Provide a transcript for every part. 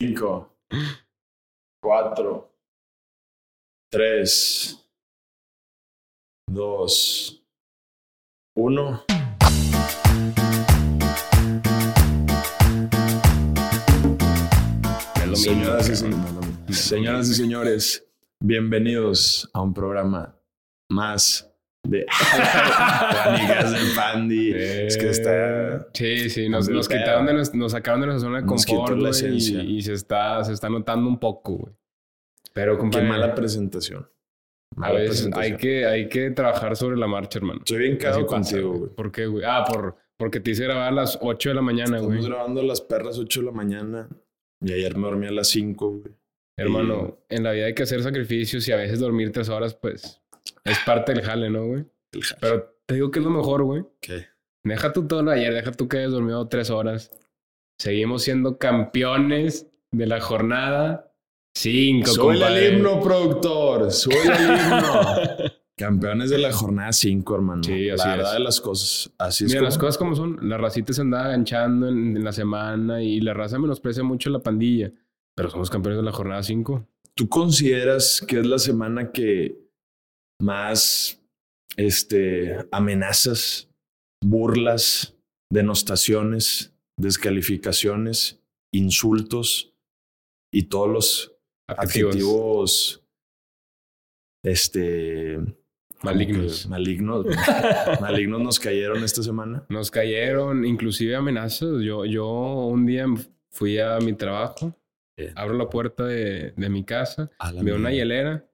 5, 4, 3, 2, 1. Señoras y, sen- señoras y señores, bienvenidos a un programa más de Amigas del Pandi. Es que está. Sí, sí, nos, nos quitaron de nues- nos sacaron de nuestra zona de Nos confort, la esencia. y, y se está, se está notando un poco, güey. Pero, Qué compadre, mala presentación. a Mala veces presentación. hay que, hay que trabajar sobre la marcha, hermano. Estoy bien cagado contigo, güey. ¿Por qué, güey? Ah, por, porque te hice grabar a las 8 de la mañana, güey. Estamos grabando a las perras 8 de la mañana y ayer me dormí a las 5, güey. Hermano, en la vida hay que hacer sacrificios y a veces dormir tres horas, pues, es parte del jale, ¿no, güey? El ja- Pero te digo que es lo mejor, güey. ¿Qué? Deja lo de ayer, deja tú que hayas dormido tres horas. Seguimos siendo campeones de la jornada cinco, Sube el compadre. himno, productor. Sube el himno. Campeones de la jornada 5, hermano. Sí, así La verdad es. de las cosas. Así es Mira, como- las cosas como son. La racita se anda aganchando en, en la semana y la raza menosprecia mucho la pandilla. Pero somos campeones de la jornada 5. ¿Tú consideras que es la semana que más este, amenazas, burlas, denostaciones, descalificaciones, insultos y todos los adjetivos este Malignos. malignos malignos nos cayeron esta semana Nos cayeron inclusive amenazas. Yo, yo un día fui a mi trabajo, Bien. abro la puerta de, de mi casa, A la veo una hielera,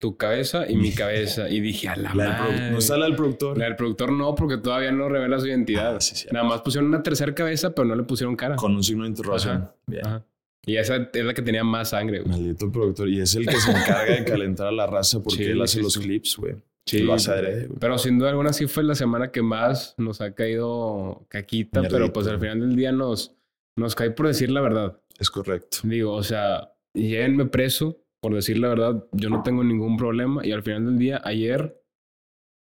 tu cabeza y mi cabeza. Y dije, a la, La madre. no está la del productor La del productor no, porque todavía no revela su identidad. Ah, sí, sí. Nada más pusieron una tercera cabeza, pero no le pusieron cara. con un signo de interrogación Ajá. Bien. Ajá. Y esa es la que tenía más sangre, güey. Maldito productor. Y es el que se encarga de calentar a la raza porque Sí, él hace los clips, güey. Sí, Lo hace adrede, güey. Pero sin duda alguna sí fue la semana que más nos ha caído caquita, Mierdita, pero pues al final del día nos, nos cae por decir la verdad. Es correcto. Digo, o sea, llévenme preso por decir la verdad, yo no tengo ningún problema y al final del día, ayer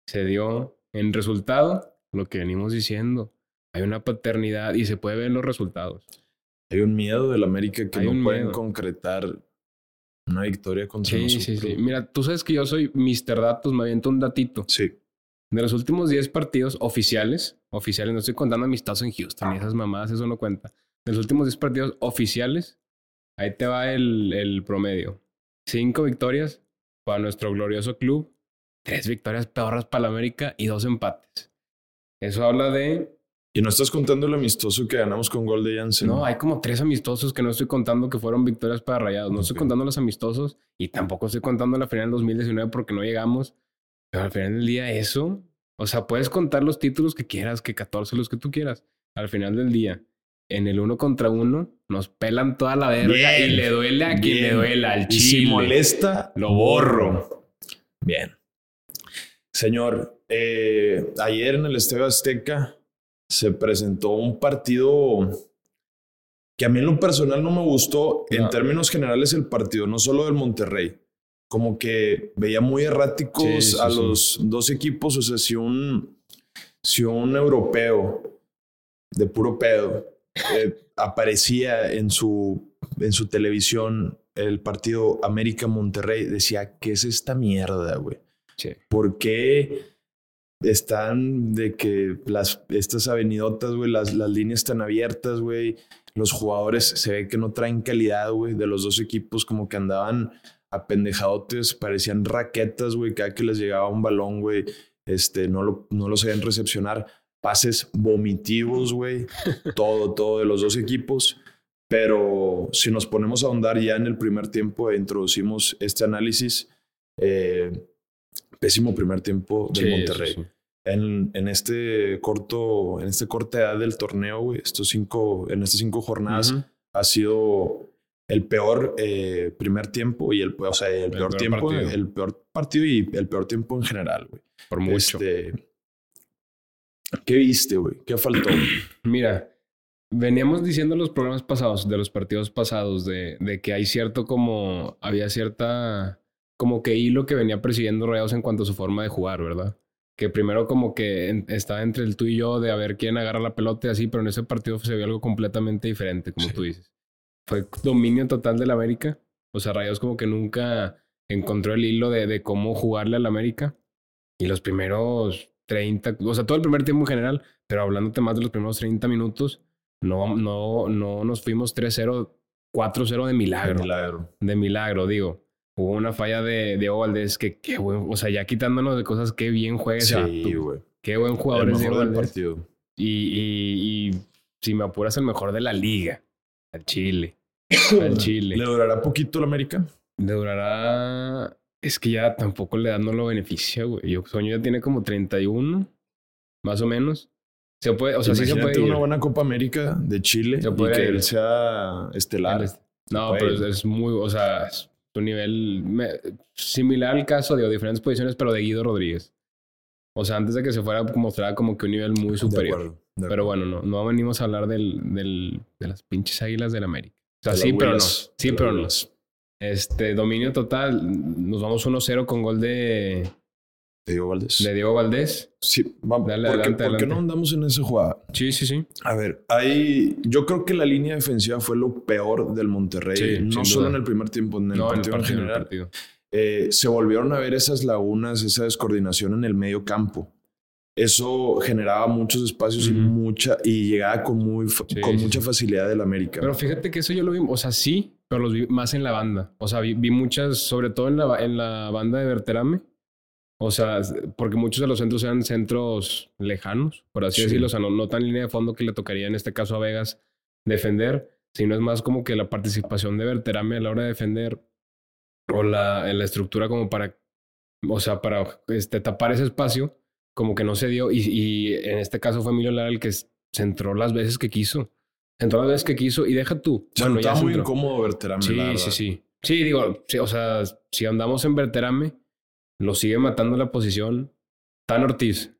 se dio en resultado lo que venimos diciendo. Hay una paternidad y se puede ver los resultados. Hay un miedo del América que Hay no pueden miedo. concretar una victoria contra Sí, nosotros. sí, sí. Mira, tú sabes que yo soy Mr. Datos, me aviento un datito. Sí. De los últimos 10 partidos oficiales, oficiales, no estoy contando amistosos en Houston y esas mamadas, eso no cuenta. De los últimos 10 partidos oficiales, ahí te va el, el promedio. 5 victorias para nuestro glorioso club, 3 victorias peorras para la América y 2 empates. Eso habla de... Y no estás contando el amistoso que ganamos con gol de Jansen. No, hay como 3 amistosos que no estoy contando que fueron victorias para Rayados. No estoy Ok. contando los amistosos y tampoco estoy contando la final del 2019 porque no llegamos. Pero al final del día eso, o sea, puedes contar los títulos que quieras, que 14 los que tú quieras. Al final del día, en el uno contra uno, nos pelan toda la verga Bien, y le duele a quien le duela, al Y si chile. molesta, Lo borro. Bien. Señor, eh, ayer en el Estadio Azteca se presentó un partido que a mí en lo personal no me gustó en No. términos generales el partido, no solo del Monterrey. Como que veía muy erráticos Sí, sí, a sí. los dos equipos. O sea, si un, si un europeo de puro pedo eh, aparecía en su, en su televisión el partido América-Monterrey, decía, ¿qué es esta mierda, güey? Sí. ¿Por qué están de que las, estas avenidotas, güey, las, las líneas están abiertas, güey? Los jugadores se ve que no traen calidad, güey, de los dos equipos, como que andaban apendejadotes, parecían raquetas, güey, cada que les llegaba un balón, güey, este, no lo, no lo sabían recepcionar. Pases vomitivos, güey, todo, todo de los dos equipos. Pero si nos ponemos a ahondar ya en el primer tiempo e introducimos este análisis, eh, pésimo primer tiempo del Sí, Monterrey. sí. En, en este corto, en este corta edad del torneo, güey, estos cinco, en estas cinco jornadas, Ujú. ha sido el peor eh, primer tiempo y el, o sea, el, peor, peor tiempo, partido. el peor partido y el peor tiempo en general, güey. Por mucho. Este, ¿Qué viste, güey? ¿Qué faltó? Mira, veníamos diciendo los programas pasados, de los partidos pasados, de, de que hay cierto como, había cierta, como que hilo que venía persiguiendo Rayados en cuanto a su forma de jugar, ¿verdad? Que primero como que en- estaba entre el tú y yo de a ver quién agarra la pelota y así, pero en ese partido se vio algo completamente diferente, como Sí. tú dices. fue dominio total del América. O sea, Rayados como que nunca encontró el hilo de, de cómo jugarle al América. Y los primeros 30, o sea, todo el primer tiempo en general, pero hablándote más de los primeros 30 minutos, no, no, no nos fuimos 3-0, 4-0 de milagro. De milagro. De milagro, digo. Hubo una falla de, de Valdés que qué buen, o sea, ya quitándonos de cosas, qué bien juega ese Sí, güey. Qué buen jugador El es mejor del partido. Y, y, y si me apuras, el mejor de la liga. Al Chile. Al Chile. ¿Le durará poquito la América? Le durará. Es que ya tampoco le dan no lo beneficia, güey. Yo Soño ya tiene como 31, más o menos. Se puede, o sea, sí se puede. ir. una buena Copa América de Chile Se y que ir. él sea estelar. El- No, pero ir. es, muy, o sea, es un nivel me- similar al caso de diferentes posiciones, pero de Guido Rodríguez. O sea, antes de que se fuera, mostraba como que un nivel muy De superior. acuerdo, de Pero acuerdo. bueno, no, no venimos a hablar del, del, de las pinches águilas del América. O sea, De sí, pero no. Sí, pero no. Este, dominio total. Nos vamos 1-0 con gol de, Te digo, Valdés. de Diego Valdés. Sí, vamos. Dale, ¿Por, qué, adelante, por qué adelante. no andamos en esa jugada? Sí, sí, sí. A ver, hay, yo creo que la línea defensiva fue lo peor del Monterrey. Sí, no solo duda. en el primer tiempo, en el no, en el partido en, partido, en el general. partido. Eh, se volvieron a ver esas lagunas, esa descoordinación en el medio campo. Eso generaba muchos espacios y mucha y llegaba con muy Sí, con sí, mucha facilidad del América. Pero fíjate que eso yo lo vi, o sea, sí, pero los vi más en la banda. O sea, vi, vi muchas, sobre todo en la, en la banda de Berterame. O sea, porque muchos de los centros eran centros lejanos, por así Sí. decirlo. O sea, no, no tan línea de fondo que le tocaría en este caso a Vegas defender, sino es más como que la participación de Berterame a la hora de defender o la, la estructura como para, o sea, para este, tapar ese espacio, como que no se dio. Y, y en este caso fue Emilio Lara el que centró las veces que quiso. Centró las veces que quiso y deja tú. Se bueno, ya muy centró. incómodo Berterame, Sí, la sí, sí. Sí, digo, sí, o sea, si andamos en Berterame, lo sigue matando la posición. Tan Ortiz,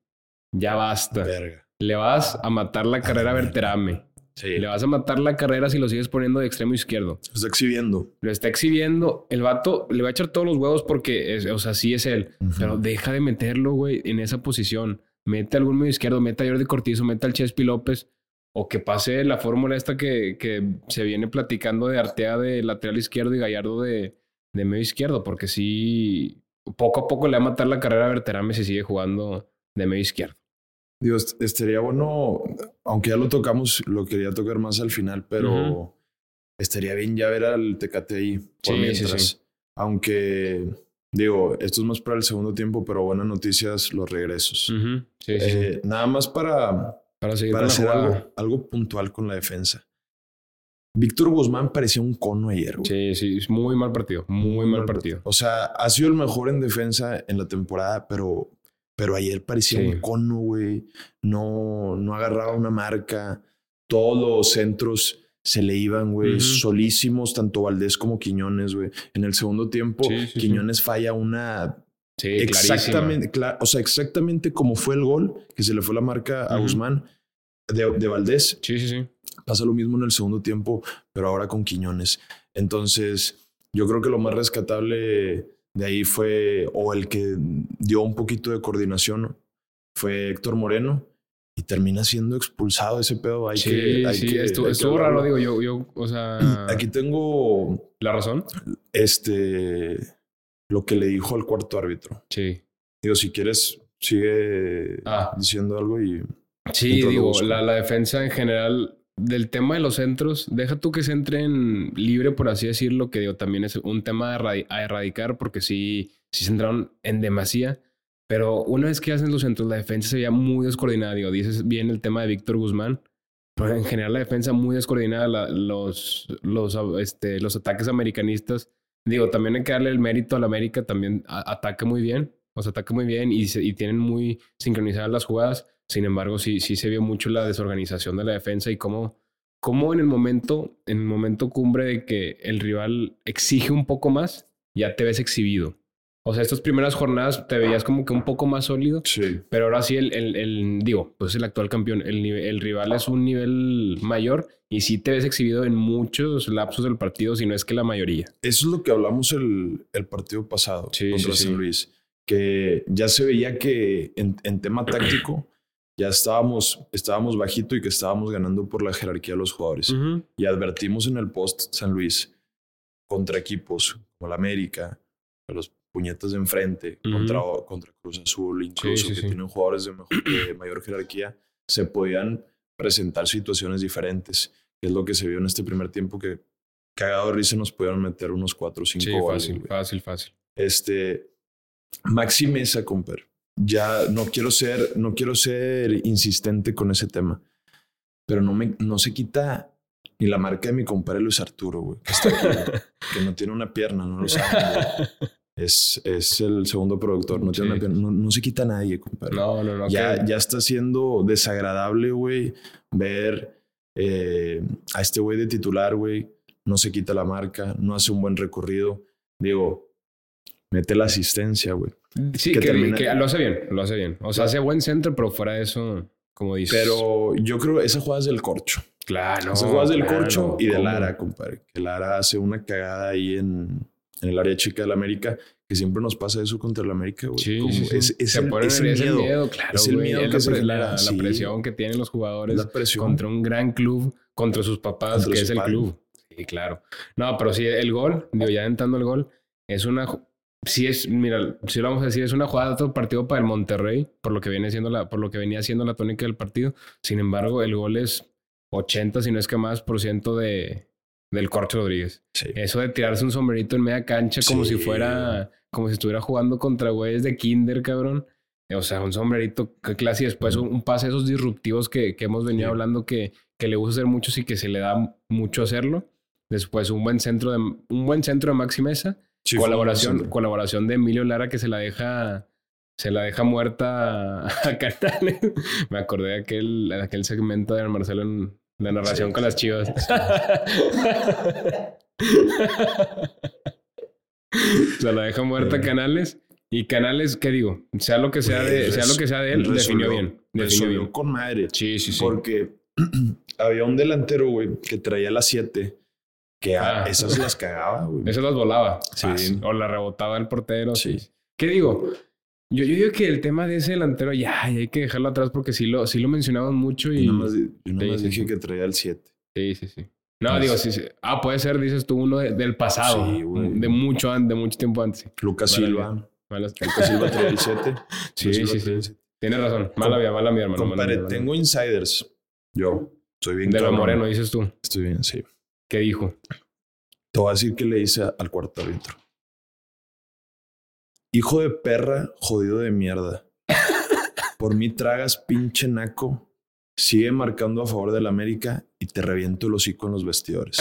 ya basta. Verga. Le vas a matar la carrera a. Berterame. Sí. Le vas a matar la carrera si lo sigues poniendo de extremo izquierdo. Está exhibiendo. Lo está exhibiendo. El vato le va a echar todos los huevos porque, es, o sea, sí es él. Pero deja de meterlo, güey, en esa posición. Mete algún medio izquierdo, mete a Jordi Cortizo, mete al Chespi López. O que pase la fórmula esta que, que se viene platicando de Artea de lateral izquierdo y Gallardo de, de medio izquierdo. Porque sí, poco a poco le va a matar la carrera a Berterame si sigue jugando de medio izquierdo. Digo, est- estaría bueno, aunque ya lo tocamos, lo quería tocar más al final, pero estaría bien ya ver al Tecate ahí por Sí, sí, mientras. sí. Aunque, digo, esto es más para el segundo tiempo, pero buenas noticias los regresos. Sí, sí, sí. Eh, Nada más para, Para seguir para hacer algo, algo puntual con la defensa. Víctor Guzmán parecía un cono ayer, güey. Sí, sí, muy mal partido. Muy mal partido. O sea, ha sido el mejor en defensa en la temporada, pero, pero ayer parecía Sí. un cono, güey. No, no agarraba una marca. Todos los centros se le iban, güey, solísimos, tanto Valdés como Quiñones, güey. En el segundo tiempo, Sí, sí, sí. Quiñones falla una Sí, exactamente, o sea, exactamente como fue el gol, que se le fue la marca a. Guzmán de, de Valdés. Sí, sí, sí. Pasa lo mismo en el segundo tiempo, pero ahora con Quiñones. Entonces, yo creo que lo más rescatable de ahí fue, o el que dio un poquito de coordinación, fue Héctor Moreno. Y termina siendo expulsado ese pedo. Hay Sí, que, hay sí, que- estuvo, hay que estuvo raro, digo, yo, yo, o sea, Aquí tengo la razón. este lo que le dijo al cuarto árbitro. Sí. Digo, si quieres, sigue Ah. diciendo algo y Sí, digo, la, la defensa en general del tema de los centros, deja tú que se entren libre, por así decirlo, que digo, también es un tema a, erradi- a erradicar porque sí, sí se entraron en demasía. Pero una vez que hacen los centros, la defensa se veía muy descoordinada. Digo, dices bien el tema de Víctor Guzmán, pero en general la defensa muy descoordinada, la- los, los, este, los ataques americanistas. Digo, también hay que darle el mérito al América, también a- ataca muy bien, o sea, muy bien y, y tienen muy sincronizadas las jugadas. Sin embargo, sí, sí se vio mucho la desorganización de la defensa y cómo, cómo en el momento, en el momento cumbre de que el rival exige un poco más, ya te ves exhibido. O sea, estas primeras jornadas te veías como que un poco más sólido, sí. pero ahora sí, el, el, el- digo, pues el actual campeón, el, el rival es un nivel mayor y sí te ves exhibido en muchos lapsos del partido, si no es que la mayoría. Eso es lo que hablamos el, el partido pasado Sí, contra sí, San. Luis. Que ya se veía que en, en tema táctico ya estábamos, estábamos bajito y que estábamos ganando por la jerarquía de los jugadores. Ujú. Y advertimos en el post San Luis contra equipos como la América, los puñetas de enfrente, Ujú. contra, contra Cruz Azul, incluso sí, que sí. tienen jugadores de, mejor- de mayor jerarquía, se podían presentar situaciones diferentes, que es lo que se vio en este primer tiempo que cagado de risa nos pudieron meter unos 4 o 5 Sí, goles. fácil, güey. fácil, fácil. Este, Maxi Mesa, comper. Ya no quiero ser, no quiero ser insistente con ese tema, pero no me, no se quita ni la marca de mi compadre Luis Arturo, güey, que está aquí, que no tiene una pierna, no lo saben, güey. Es, es el segundo productor, no tiene una pierna, no, no se quita a nadie, compadre. No, no, no. ya, ya está siendo desagradable, güey, ver eh, a este güey de titular, güey, no se quita la marca, no hace un buen recorrido. Digo, mete la asistencia, güey. Sí, que que, termina- que lo hace bien, lo hace bien. O sea, hace buen centro, pero fuera de eso, como dices. Pero yo creo que esa jugada es del corcho. claro. esa jugada es del claro, corcho y de. Lara, compadre. Que Lara hace una cagada ahí en, en el área chica del América, que siempre nos pasa eso contra el América, güey. Sí, sí, sí. Es, es el, es el es miedo. claro. Es el güey, miedo es que la, se pre- la- la presión que tienen los jugadores La presión. contra un gran club, contra sus papás, Contra que su es el padre. club. Sí, claro. No, pero sí, el gol, digo, ya entrando el gol, es una. Sí es, mira, sí lo vamos a decir, es una jugada de otro partido para el Monterrey, por lo que viene siendo la, por lo que venía siendo la tónica del partido. Sin embargo, el gol es 80, si no es que más, por ciento de, del Corcho Rodríguez. Sí. Eso de tirarse un sombrerito en media cancha como Sí. si fuera, como si estuviera jugando contra güeyes de kinder, cabrón. O sea, un sombrerito, qué clase. Y después un, un pase de esos disruptivos que, que hemos venido Sí. hablando que, que le gusta hacer mucho y que se le da mucho hacerlo. Después un buen centro de, un buen centro de Maxi Mesa. Sí, colaboración, colaboración de Emilio Lara que se la deja, se la deja muerta a Canales. Me acordé de aquel, de aquel segmento de Marcelo en la narración Sí. con las chivas. se la deja muerta a Sí. Canales. Y Canales, ¿qué digo? Sea lo que sea de, Güey, sea lo que sea de él, definió bien. Definió bien. con madre. Sí, sí, sí. Porque había un delantero, güey, que traía las 7, que Ah. esas las cagaba, güey. Esas las volaba. Sí. O la rebotaba el portero. Sí. ¿Qué digo? Yo, yo digo que el tema de ese delantero ya, ya hay que dejarlo atrás porque sí lo, sí lo mencionaban mucho y... Yo nomás, yo nomás Sí, dije sí. que traía el 7. Sí, sí, sí. No, Pues- digo, sí, sí. Ah, puede ser, dices tú, uno de- del pasado. Sí, güey. de mucho antes, de mucho tiempo antes. Lucas Mala Silva. Malas- Lucas Silva traía el 7. Sí, sí, sí. Tienes razón. Mala mía, mala mía, hermano. mala Compadre, mía, mala tengo insiders. Yo soy bien. De lo moreno, dices tú. Estoy bien, sí. ¿Qué dijo? Te voy a decir que le hice al cuarto árbitro. Hijo de perra, jodido de mierda. Por mí tragas, pinche naco. Sigue marcando a favor del América y te reviento el hocico en los vestidores.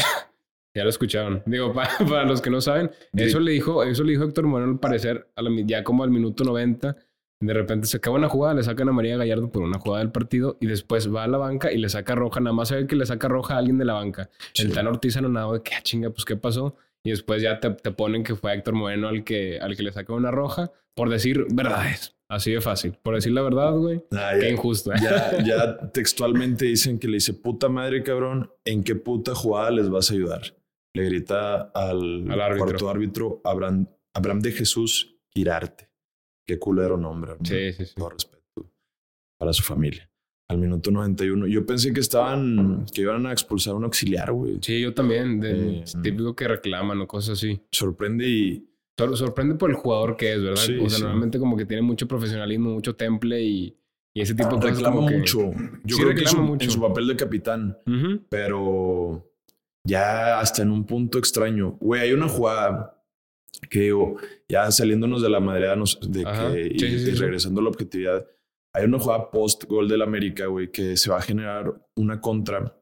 Ya lo escucharon. Digo, para, para los que no saben, Sí. eso le dijo, eso le dijo Héctor Moreno al parecer, a la mi- ya como al minuto 90. De repente se acaba una jugada, le sacan a María Gallardo por una jugada del partido y después va a la banca y le saca roja. Nada más se ve que le saca roja a alguien de la banca. El tal Ortiz anonado de que, ah, chinga, pues qué pasó. Y después ya te, te ponen que fue Héctor Moreno al que, al que le saca una roja por decir verdades. Así de fácil. Por decir la verdad, güey. Ah, Qué ya, injusto. ya, ya textualmente dicen que le dice, puta madre, cabrón, ¿en qué puta jugada les vas a ayudar? Le grita al, Al árbitro. cuarto árbitro, Abraham, Abraham de Jesús Girarte. Qué culero nombre. hermano. Sí, sí, sí. Todo respeto para su familia. Al minuto 91. Yo pensé que estaban, que iban a expulsar a un auxiliar, güey. Sí, yo también. de- Eh, típico que reclaman o cosas así. Sorprende y Sor- sorprende por el jugador que es, ¿verdad? Sí, o sea, sí. normalmente como que tiene mucho profesionalismo, mucho temple y, y ese tipo de cosas. reclama que- mucho. Yo Sí, creo que su, mucho. en su papel de capitán. Pero ya hasta en un punto extraño. Güey, hay una jugada que digo, ya saliéndonos de la nos- de Ajá. que, y, Sí, sí, sí, y sí. regresando a la objetividad, hay una jugada post gol del América, güey, que se va a generar una contra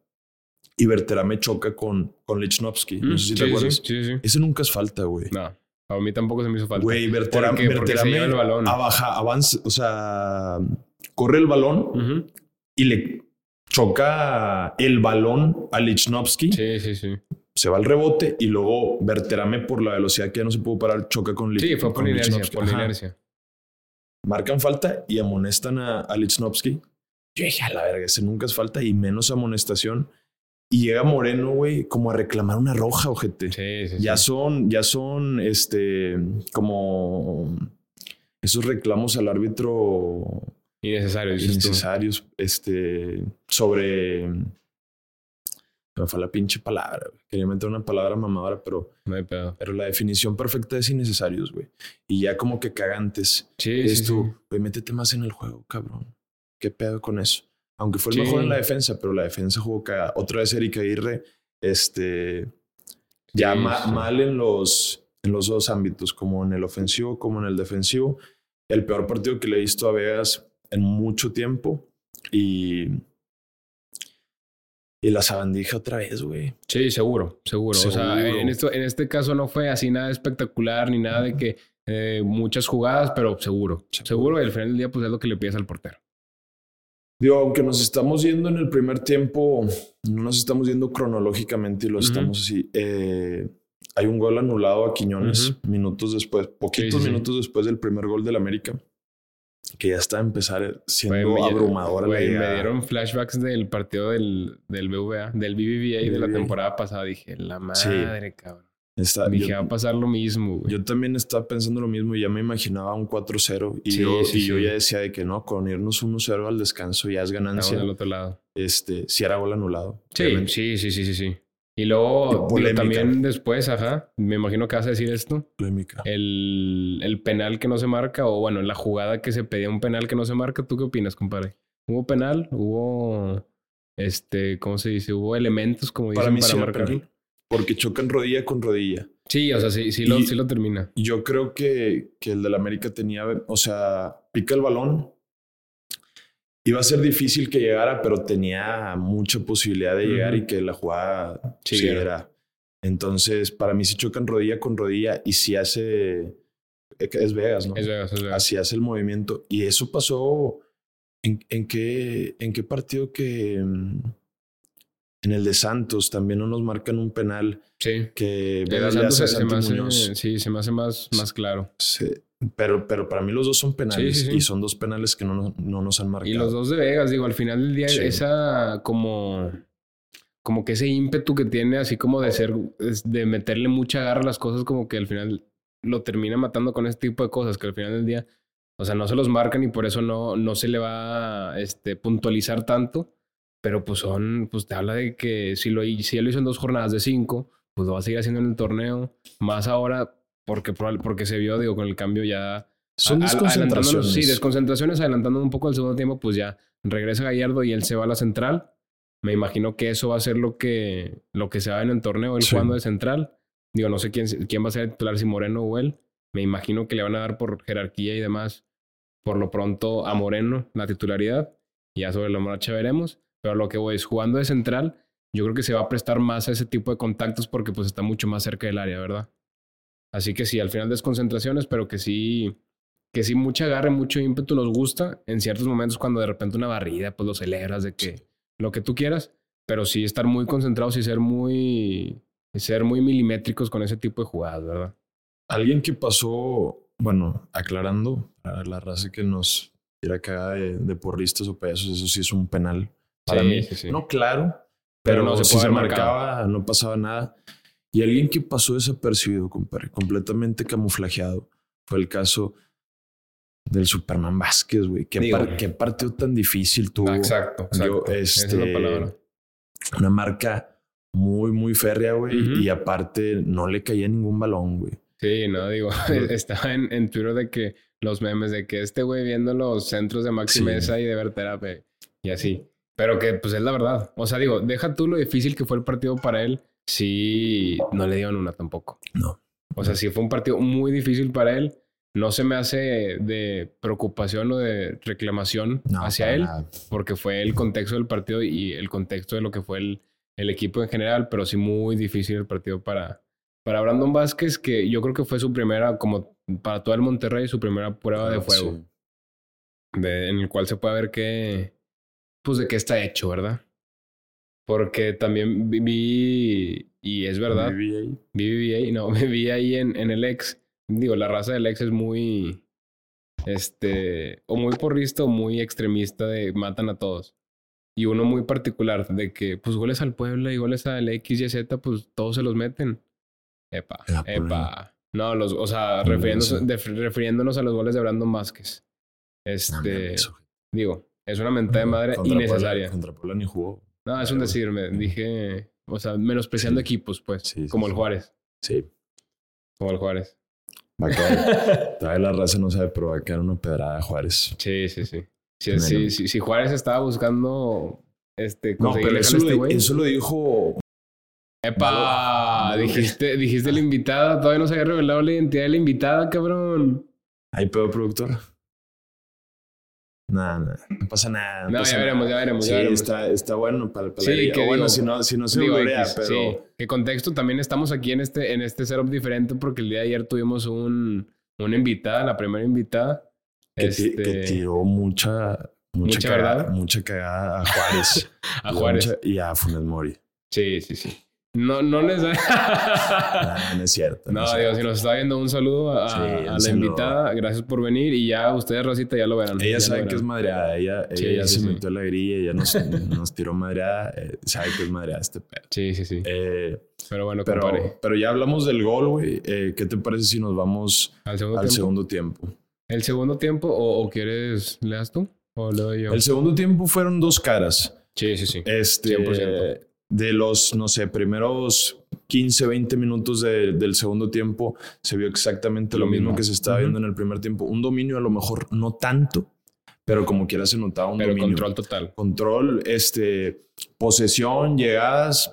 y Berterame choca con, con Lichnowsky. No Mm, sé si sí, te sí, acuerdas. sí, sí. Ese nunca es falta, güey. No, a mí tampoco se me hizo falta. Güey, Berterame, ¿Por Berterame el balón. abaja, avanza, o sea, corre el balón Ujú. y le choca el balón a Lichnowsky. Sí, sí, sí. se va al rebote y luego Berterame por la velocidad que ya no se pudo parar choca con Lich- Sí, fue por Lichnowsky. inercia. Marcan falta y amonestan a, a Lichnowsky. Yo dije, a la verga, ese nunca es falta y menos amonestación. Y llega Moreno, güey, como a reclamar una roja, ojete. Sí, sí, Ya sí. son, ya son, este, como esos reclamos al árbitro Innecesarios. Innecesarios. Este. Sobre. Me fue la pinche palabra. Quería meter una palabra mamadora, pero. No hay pedo. Pero la definición perfecta es innecesarios, güey. Y ya como que cagantes. Sí, es sí, tú, sí. güey, métete más en el juego, cabrón. ¿Qué pedo con eso? Aunque fue el Sí. mejor en la defensa, pero la defensa jugó cagada. Otra vez Erika Aguirre, este. Ya Sí, ma- sí. mal en los, en los dos ámbitos, como en el ofensivo, como en el defensivo. El peor partido que le he visto a Vegas en mucho tiempo. Y. Y la sabandija otra vez, güey. Sí, seguro, seguro. O sea, en, esto, en este caso no fue así nada espectacular ni nada de que eh, muchas jugadas, pero seguro. Seguro. Seguro, y al final del día, pues es lo que le pides al portero. Digo, aunque nos estamos yendo en el primer tiempo, no nos estamos yendo cronológicamente y lo estamos así. eh, hay un gol anulado a Quiñones minutos después, poquitos Sí, sí, sí. minutos después del primer gol del América, que ya está a empezar siendo abrumadora la me dieron flashbacks del partido del, del BVA, del BBVA de la temporada pasada. Dije, la Sí. madre, cabrón. Está- Dije, yo, va a pasar lo mismo, güey. yo también estaba pensando lo mismo y ya me imaginaba un 4-0 y, Sí, yo, sí, y yo ya decía de que no, con irnos 1-0 al descanso ya es ganancia. del otro lado. Este, si era gol anulado. Sí, sí, sí, sí, sí. Y luego, digo, también después, ajá, me imagino que vas a decir esto. Polémica. El, el penal que no se marca, o bueno, la jugada que se pedía un penal que no se marca, ¿tú qué opinas, compadre? ¿Hubo penal? ¿Hubo, este, cómo se dice? ¿Hubo elementos, como dicen, Para para, mí sí marcar? penal, porque chocan rodilla con rodilla. Sí, o sea, sí, sí, lo, Y- sí lo termina. Yo creo que, que el del América tenía, o sea, pica el balón. Iba a ser difícil que llegara, pero tenía mucha posibilidad de llegar y que la jugada siguiera. Entonces, para mí sí chocan rodilla con rodilla y si hace... Es Vegas, ¿no? Es Vegas, es Vegas. Así hace el movimiento. Y eso pasó... ¿En, en qué, en qué partido que... En el de Santos también no nos marcan un penal Sí. que El Vegas de Santos se, me hace, sí, se me hace más, más claro. Sí, pero, pero para mí los dos son penales Sí, sí, sí. y son dos penales que no, nos- no nos han marcado. Y los dos de Vegas, digo, al final del día, esa como, como que ese ímpetu que tiene, así como de ser, de meterle mucha garra a las cosas, como que al final lo termina matando con este tipo de cosas, que al final del día, o sea, no se los marcan y por eso no, no se le va a este, puntualizar tanto, pero pues son, pues te habla de que si, lo, si él lo hizo en dos jornadas de cinco, pues lo va a seguir haciendo en el torneo, más ahora porque, porque se vio, digo, con el cambio ya son desconcentraciones. Sí, desconcentraciones, adelantando un poco el segundo tiempo, pues ya regresa Gallardo y él se va a la central. Me imagino que eso va a ser lo que, lo que se va en el torneo, él Sí. jugando de central. Digo, no sé quién, quién va a ser el titular, si Moreno o él. Me imagino que le van a dar por jerarquía y demás, por lo pronto a Moreno la titularidad. Ya sobre la marcha veremos. Pero lo que voy es jugando de central, yo creo que se va a prestar más a ese tipo de contactos porque pues está mucho más cerca del área, ¿verdad? Así que sí, al final desconcentraciones, pero que sí, que sí mucha agarre, mucho ímpetu nos gusta. En ciertos momentos cuando de repente una barrida, pues lo celebras de que lo que tú quieras, pero sí estar muy concentrados y ser muy, y ser muy milimétricos con ese tipo de jugadas, ¿verdad? Alguien que pasó, bueno, aclarando a la raza que nos tira cagada de, de porristas o pesos, eso sí es un penal para Sí, mí. sí, sí. No claro, Pero pero, no se si se marcado. marcaba, no pasaba nada. Y alguien que pasó desapercibido, compadre, completamente camuflajeado, fue el caso del Superman Vázquez, güey. ¿Qué, par- qué partido tan difícil tuvo. exacto, Yo, Esa es la este, palabra. una marca muy, muy férrea, güey. Ujú. Y aparte, no le caía ningún balón, güey. Sí, no, digo, estaba en, en Twitter de que los memes de que este güey viendo los centros de Maxi Sí. Mesa y de Verterapia y así. Pero que pues es la verdad. O sea, digo, deja tú lo difícil que fue el partido para él. Sí, no le dieron una tampoco. No. O sea, sí fue un partido muy difícil para él. No se me hace de preocupación o de reclamación No, hacia él, nada. porque fue el contexto del partido y el contexto de lo que fue el, el equipo en general, pero sí muy difícil el partido para, para Brandon Vázquez, que yo creo que fue su primera, como para todo el Monterrey, su primera prueba de Ah, fuego, sí. de- en el cual se puede ver que, pues de qué está hecho, ¿verdad? Porque también vi- y es verdad, vi ahí, no, vi ahí en, en el ex. Digo, la raza del ex es muy, este, o muy porrista o muy extremista de matan a todos. Y uno muy particular de que, pues, goles al Puebla y goles al X y Z, pues, todos se los meten. Epa, epa. No, los, o sea, No, eso. de- refiriéndonos a los goles de Brandon Vázquez. No Este, ojete. Digo, es una mentada de madre Contra innecesaria. Puebla- contra ni jugó. No, es un decir, me dije, o sea, menospreciando Sí. equipos, pues, Sí, como el. Juárez, Sí. como el Juárez. Va a caer. Todavía la raza no sabe, pero va a caer una pedrada a Juárez. Sí, sí, sí. Si, Bueno. si, si, si Juárez estaba buscando este No, pero eso, este lo, eso lo dijo. ¡Epa! Dijiste, dijiste la invitada, todavía no se había revelado la identidad de la invitada, cabrón. ¿Hay pedo productor? Nada, nada. No pasa nada. No, pasa ya nada. veremos, ya veremos, Sí, ya veremos. está, está bueno para el Sí, que bueno, digo- si no, si no se X, pero. sí. Que contexto, también estamos aquí en este, en este setup diferente porque el día de ayer tuvimos un, una invitada, la primera invitada. Que, este, que tiró mucha, mucha, Mucha cagada, verdad. mucha cagada a Juárez. a Juárez. Mucha- y a Funes Mori. Sí, sí, sí. No, no les Nah, no es cierto. No, es digo, cierto. si nos está viendo un saludo a, Sí, a un la saludo. invitada, gracias por venir y ya ustedes, Rosita, ya lo verán. Ella ya sabe lo que es madreada. Ella, Sí, ella sí, se metió a la grilla. Ella nos, nos tiró madreada. eh, sabe que es madreada este pedo. Sí, sí, sí. Eh, Pero bueno, pero, pero ya hablamos del gol, güey. Eh, ¿Qué te parece si nos vamos Al segundo al tiempo. segundo tiempo? ¿El segundo tiempo o, o quieres, leas tú? ¿O le doy yo? El segundo tiempo fueron dos caras. Sí, sí, sí. Este, 100%. De los, no sé, primeros 15, 20 minutos de- del segundo tiempo, se vio exactamente lo, Lo mismo mismo. que se estaba Ujú. viendo en el primer tiempo. Un dominio, a lo mejor no tanto, pero como quiera se notaba un Pero dominio. control total. Control, este, posesión, llegadas.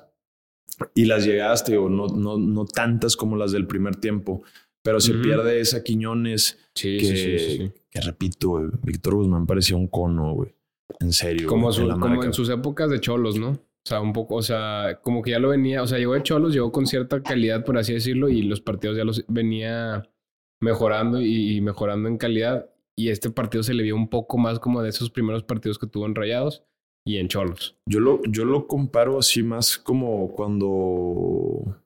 Y las llegadas, te digo, no, no, no tantas como las del primer tiempo. Pero se Ujú. pierde esa Quiñones Sí, que, sí, sí, que repito, Víctor Guzmán parecía un cono, güey. En serio. Como, güey, su- en como en sus épocas de cholos, ¿no? O sea, un poco, o sea, como que ya lo venía, o sea, llegó de cholos, llegó con cierta calidad, por así decirlo, y los partidos ya los venía mejorando y, mejorando en calidad. Y este partido se le vio un poco más como de esos primeros partidos que tuvo en Rayados y en Cholos. Yo lo, yo lo comparo así más como cuando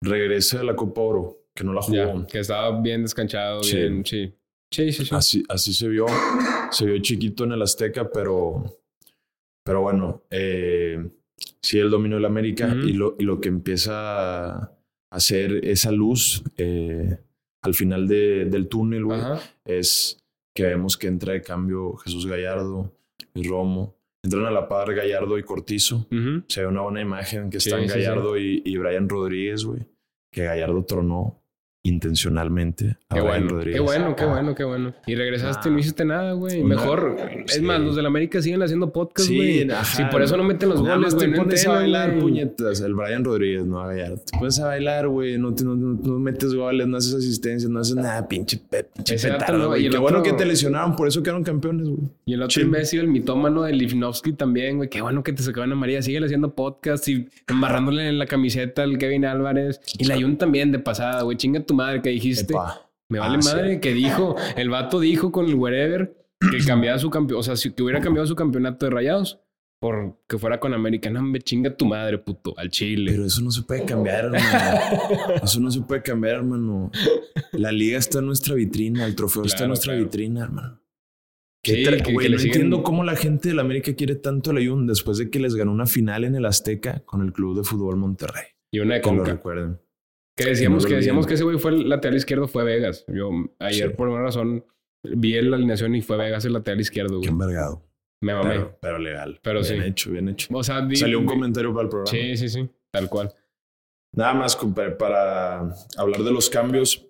regresa de la Copa Oro, que no la jugó. Ya, que estaba bien descanchado, Sí. bien, sí. Sí, sí, sí. Así, así se vio. Se vio chiquito en el Azteca, pero, pero bueno, eh, sí el América Ujú. y, lo, y lo que empieza a hacer esa luz eh, al final de- del túnel, güey, es que vemos que entra de cambio Jesús Gallardo, Luis Romo. Entran a la par Gallardo y Cortizo. Se ve una buena imagen que Sí, están sí, sí. Gallardo Y, y Brian Rodríguez, güey. Que Gallardo tronó intencionalmente a Qué Brian bueno, Rodríguez. qué bueno, qué Ah, bueno, qué bueno. Y regresaste, Ah. no hiciste nada, güey. Mejor, es sí. más, los del América siguen haciendo podcast, Sí, güey. ajá. si por eso no meten los Nada goles, güey. No pones a bailar, puñetas. El Brian Rodríguez, no a Gallardo. Te pones a bailar, güey. No, te- no, no- no metes goles, no haces asistencias, no haces nada. Pinche, pe- pinche petardo, güey. y Qué bueno que te lesionaron, por eso quedaron campeones, güey. Y el otro Sí. imbécil, el mitómano de Lifnovsky también, güey. Qué bueno que te sacaban a María. Sigue haciendo podcast y embarrándole en la camiseta al Kevin Álvarez. Y la Jun también de pasada, güey. Chinga tu madre que dijiste. Epa. Me vale Ah, sí. madre que dijo. El vato dijo con el wherever que cambiaba su campeón. O sea, si que hubiera cambiado su campeonato de rayados por que fuera con América. No, me chinga tu madre, puto. Al Chile. Pero eso no se puede cambiar, hermano. eso no se puede cambiar, hermano. La liga está en nuestra vitrina, el trofeo está en nuestra claro. vitrina, hermano. Sí, ¿Qué tra- que- que no siguen- entiendo cómo la gente del América quiere tanto a la Jun después de que les ganó una final en el Azteca con el Club de Fútbol Monterrey. y una de Que lo Conca. recuerden. Que decíamos, no que decíamos que ese güey fue el lateral izquierdo, fue Vegas. Yo ayer, Sí. por una razón, vi la alineación y fue Vegas el lateral izquierdo, Qué güey. envergado. Me mamé. Pero, pero legal. Pero bien sí. hecho, bien hecho. O sea, vi- Salió un comentario para el programa. Sí, sí, sí. Tal cual. Nada más para hablar de los cambios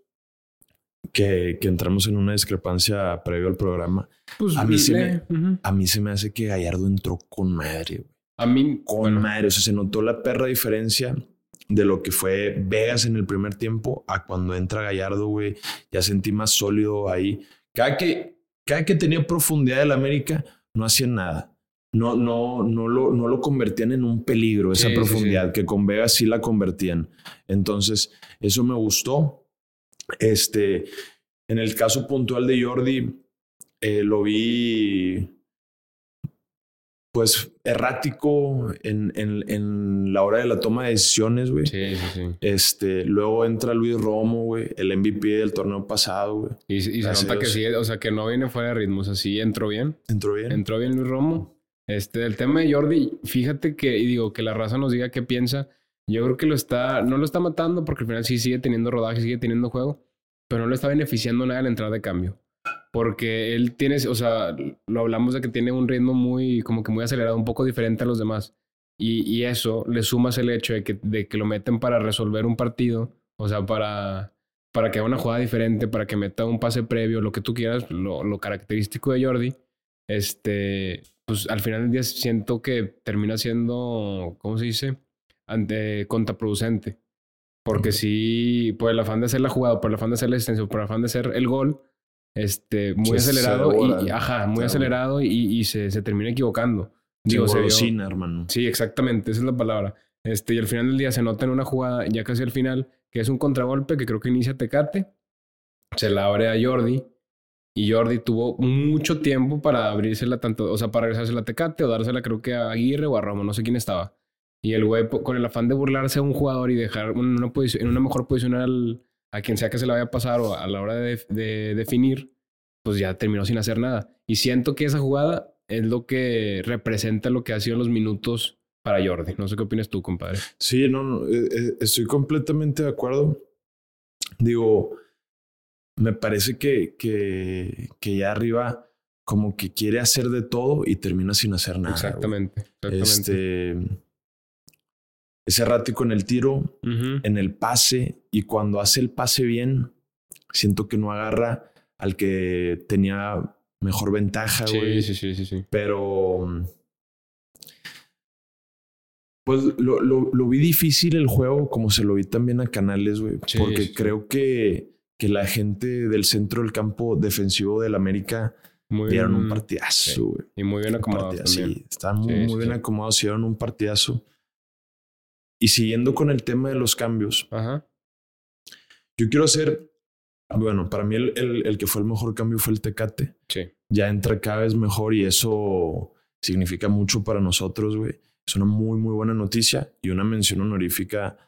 que, que entramos en una discrepancia previo al programa. Pues, A mí sí le- ujú. A mí se me hace que Gallardo entró con madre, güey. A mí, Con bueno, madre. O sea, se notó la perra diferencia de lo que fue Vegas en el primer tiempo a cuando entra Gallardo, güey. Ya sentí más sólido ahí. Cada que, cada que tenía profundidad del América, no hacían nada. No, no, no, lo, no lo convertían en un peligro, esa Sí, sí, profundidad, que con Vegas sí la convertían. Entonces, eso me gustó. Este, en el caso puntual de Jordi, eh, lo vi pues errático en, en, en la hora de la toma de decisiones, güey. sí, sí, sí. Este, luego entra Luis Romo, güey, el MVP del torneo pasado, güey. Y, y se nota que sí, o sea, que no viene fuera de ritmo. O sea, sí entró bien. Entró bien. Entró bien Luis Romo. Este, el tema de Jordi, fíjate que, y digo, que la raza nos diga qué piensa. Yo creo que lo está, no lo está matando porque al final sí sigue teniendo rodaje, sigue teniendo juego, pero no le está beneficiando nada al entrar de cambio. Porque él tiene, o sea, lo hablamos de que tiene un ritmo muy, como que muy acelerado, un poco diferente a los demás. Y, y eso le sumas el hecho de que, de que lo meten para resolver un partido, o sea, para, para que haga una jugada diferente, para que meta un pase previo, lo que tú quieras, lo, lo característico de Jordi, este, pues al final del día siento que termina siendo, ¿cómo se dice? Ante, contraproducente. Porque sí, por el afán de hacer la jugada, por el afán de hacer la asistencia, por el afán de hacer el gol, este, muy Se- se acelerado y, ajá, muy claro. acelerado y, y se, se termina equivocando. Digo, se golosina, hermano. Sí, exactamente, esa es la palabra. Este, y al final del día se nota en una jugada, ya casi al final, que es un contragolpe que creo que inicia Tecate, se la abre a Jordi, y Jordi tuvo mucho tiempo para abrírsela tanto, o sea, para regresársela a Tecate o dársela creo que a Aguirre o a Romo, no sé quién estaba. Y el güey, con el afán de burlarse a un jugador y dejar una, posición, en una mejor posición al- a quien sea que se la vaya a pasar o a la hora de, de definir, pues ya terminó sin hacer nada. Y siento que esa jugada es lo que representa lo que ha sido los minutos para Jordi. No sé qué opinas tú, compadre. Sí, no, no, eh, eh, estoy completamente de acuerdo. Digo, me parece que, que, que ya arriba como que quiere hacer de todo y termina sin hacer nada. exactamente. exactamente. Este, es errático en el tiro, en el pase y cuando hace el pase bien, siento que no agarra al que tenía mejor ventaja, güey. Sí, sí, sí, sí, sí. Pero. Pues lo, lo, lo vi difícil el juego, como se lo vi también a Canales, güey. Sí, porque sí. creo que, que la gente del centro del campo defensivo del América Muy dieron un partidazo, güey. Y muy bien acomodados sí, estaban muy, muy bien acomodados, hicieron un partidazo. Y siguiendo con el tema de los cambios, Ajá. yo quiero hacer. Bueno, para mí el, el, el que fue el mejor cambio fue el Tecate. Sí. ya entra cada vez mejor y eso significa mucho para nosotros, güey. Es una muy, muy buena noticia y una mención honorífica.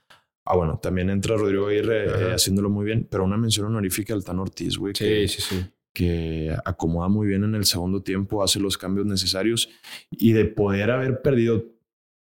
Ah, bueno, también entra Rodrigo Aguirre eh, haciéndolo muy bien, pero una mención honorífica al Tan Ortiz, güey, Sí, que, sí, sí. que acomoda muy bien en el segundo tiempo, hace los cambios necesarios y de poder haber perdido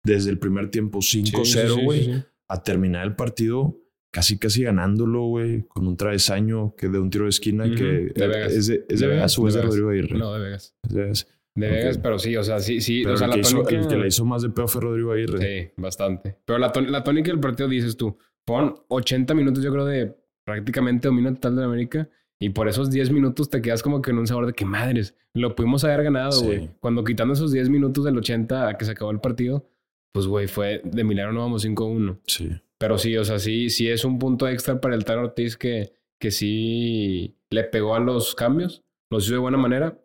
desde el primer tiempo 5-0, Sí, sí, sí, güey, sí, a terminar el partido casi, casi ganándolo, güey, con un travesaño que de un tiro de esquina que de Vegas. es de, es de De Vegas o Vegas, es de Vegas. Rodrigo Aguirre. No, de Vegas. Es de Vegas. De. Vegas, pero sí, o sea, sí, sí. Pero o sea, el, la que hizo, tónica... el que la hizo más de pedo fue Rodrigo Aguirre. Sí, bastante. Pero la, la tónica del partido dices tú, pon 80 minutos yo creo de prácticamente dominio total de la América y por esos 10 minutos te quedas como que en un sabor de que madres, lo pudimos haber ganado, Sí. güey. Cuando quitando esos 10 minutos del 80 a que se acabó el partido, pues güey, fue de milagro no vamos 5-1. Sí. Pero sí, o sea, sí, sí es un punto extra para el Tan Ortiz que, que sí le pegó a los cambios, los hizo de buena manera.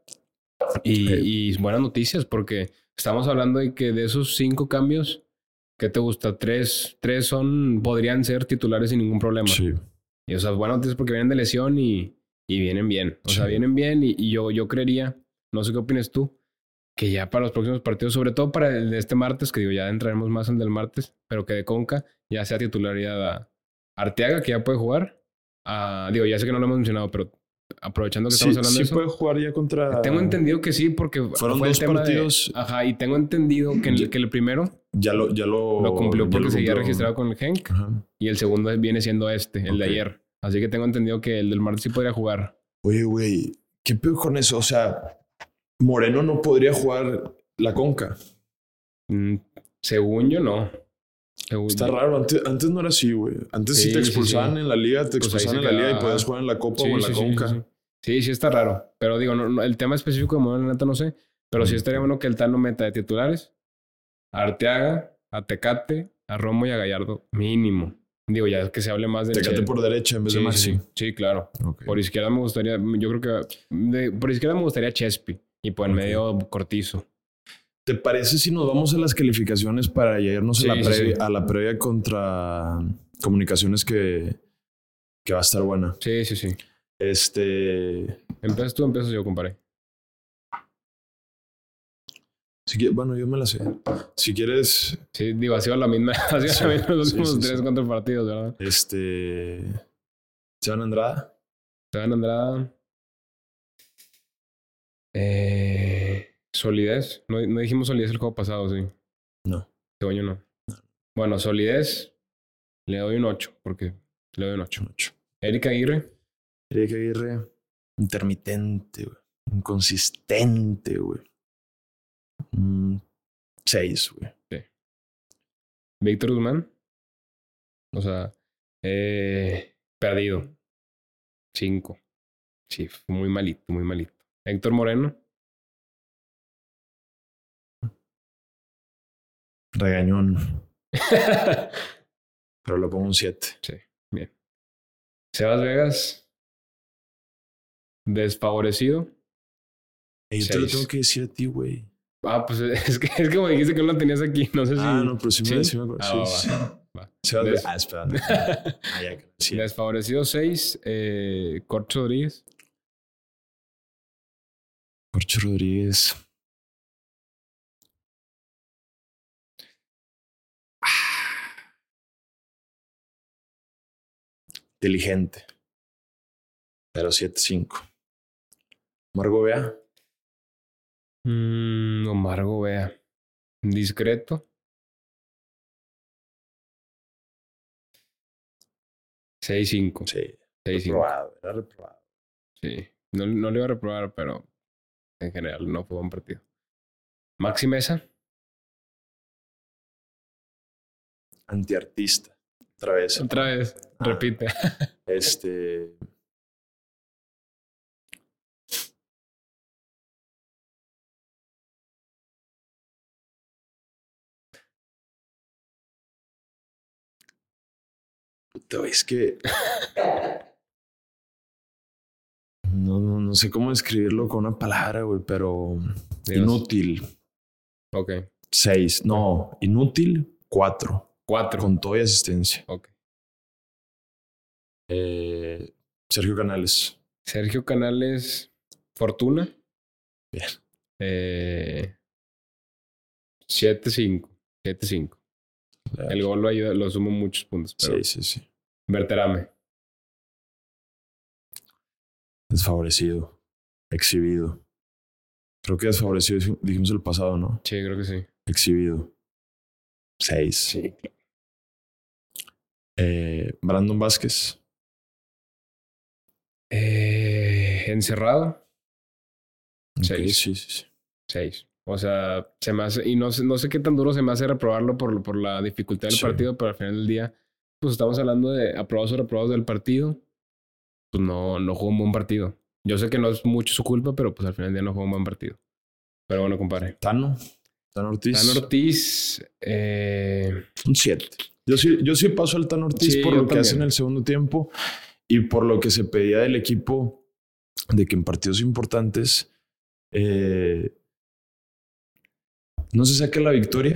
Y, Eh. y buenas noticias, porque estamos hablando de que de esos cinco cambios, ¿qué te gusta? Tres, tres son, podrían ser titulares sin ningún problema. Sí. Y o sea, buenas noticias porque vienen de lesión y, y vienen bien. O sea, Sí. vienen bien y, y yo, yo creería, no sé qué opinas tú, que ya para los próximos partidos, sobre todo para el de este martes, que digo, ya entraremos más en el del martes, pero que de Conca ya sea titularidad a Arteaga, que ya puede jugar. a- digo, ya sé que no lo hemos mencionado, pero aprovechando que Sí, estamos hablando sí de eso. puede jugar ya contra. Tengo entendido que sí, porque Fueron fue el dos tema de- partidos. ajá, y tengo entendido que, en el, que el primero Ya lo, ya lo, lo cumplió porque lo seguía cumplió. registrado con el Genk. Ajá. Y el segundo viene siendo este, el de Ok. ayer. Así que tengo entendido que el del martes sí podría jugar. Oye, güey, ¿qué pedo con eso? O sea, Moreno no podría jugar la conca. Mm, según yo, no. Según Está yo- raro. Antes, antes no era así, güey. Antes sí, Sí, te expulsaban sí. en la liga, te Pues expulsaban en la liga y podías jugar en la copa Sí, o en la conca. sí, sí. Está raro. Pero digo, no, no, el tema específico de Moreno, neta no sé. Pero sí estaría bueno que el Tano meta de titulares a Arteaga, a Tecate, a Romo y a Gallardo, mínimo. Digo, ya que se hable más de Te quedaste por derecha en vez sí, de Maxi. sí, sí, claro. Por izquierda me gustaría, yo creo que de- por izquierda me gustaría Chespi y por en Ok. medio Cortizo. ¿Te parece si nos vamos a las calificaciones para irnos Sí, a, la previa, sí. a la previa contra comunicaciones que, que va a estar buena? Sí, sí, sí. Este. Empiezas tú, empiezas yo, compadre. Si bueno, yo me la sé. Si quieres, Sí, digo, ha sido la misma, ha sido Sí, la misma los últimos tres cuatro partidos, ¿verdad? este. Seban Andrada. Esteban Andrada. Eh, solidez. No, no dijimos solidez el juego pasado, sí. No. Según yo no. Bueno, solidez. Le doy un 8, porque le doy un 8. Ocho. Erika Aguirre. Eric Aguirre. Intermitente, güey. Inconsistente, güey. Mm, seis, güey. Víctor Guzmán. O sea, eh, perdido. Cinco. Sí, fue muy malito, muy malito. Héctor Moreno. Regañón. Pero le pongo un 7. Sí, bien. Sebas Vegas. Desfavorecido. Yo te lo tengo que decir a ti, güey. Ah, pues es que es como dijiste que no lo tenías aquí. No sé si. Ah, no, pero sí me, ¿Sí? sí me acuerdo. Ah, Sí, va, sí. va. Se va a- Des- Ah, espera. Ah. Desfavorecido 6. Eh, Corcho Rodríguez. Corcho Rodríguez. Inteligente. Pero 7-5. Margo Bea. Mm, Omar Gobea. Discreto. 6-5. Sí. 6-5. Reprobado. Era reprobado. Sí. No, no le iba a reprobar, pero en general no fue buen partido. Maxi Mesa. Antiartista. Otra vez. Otra vez. Ah. Repite. Este. Es que. No, no, no sé cómo describirlo con una palabra, güey, pero. Dios. Inútil. Ok. Seis. No, inútil. Cuatro. 4. Con todo y asistencia. Ok. Eh, Sergio Canales. Sergio Canales. Fortuna. Bien. Eh, 7-5. 7-5. El gol lo ayuda, lo sumo muchos puntos. Pero Sí, sí, sí. Berterame. Desfavorecido. Exhibido. Creo que desfavorecido dij- dijimos el pasado, ¿no? Sí, creo que sí. Exhibido. Seis. Sí. Eh, Brandon Vázquez. Eh, encerrado. Ok, Seis. Sí, sí, sí. 6. O sea, se me hace, y no sé, no sé qué tan duro se me hace reprobarlo por, por la dificultad del Sí. partido, pero al final del día, pues estamos hablando de aprobados o reprobados del partido. Pues no, no jugó un buen partido. Yo sé que no es mucho su culpa, pero pues al final del día no jugó un buen partido. Pero bueno, compadre. Tano. Tano Ortiz. Dan Ortiz, eh, Un 7. Yo sí, yo sí paso al Tano Ortiz Sí, por lo que hace en el segundo tiempo y por lo que se pedía del equipo de que en partidos importantes eh, no se saque la victoria,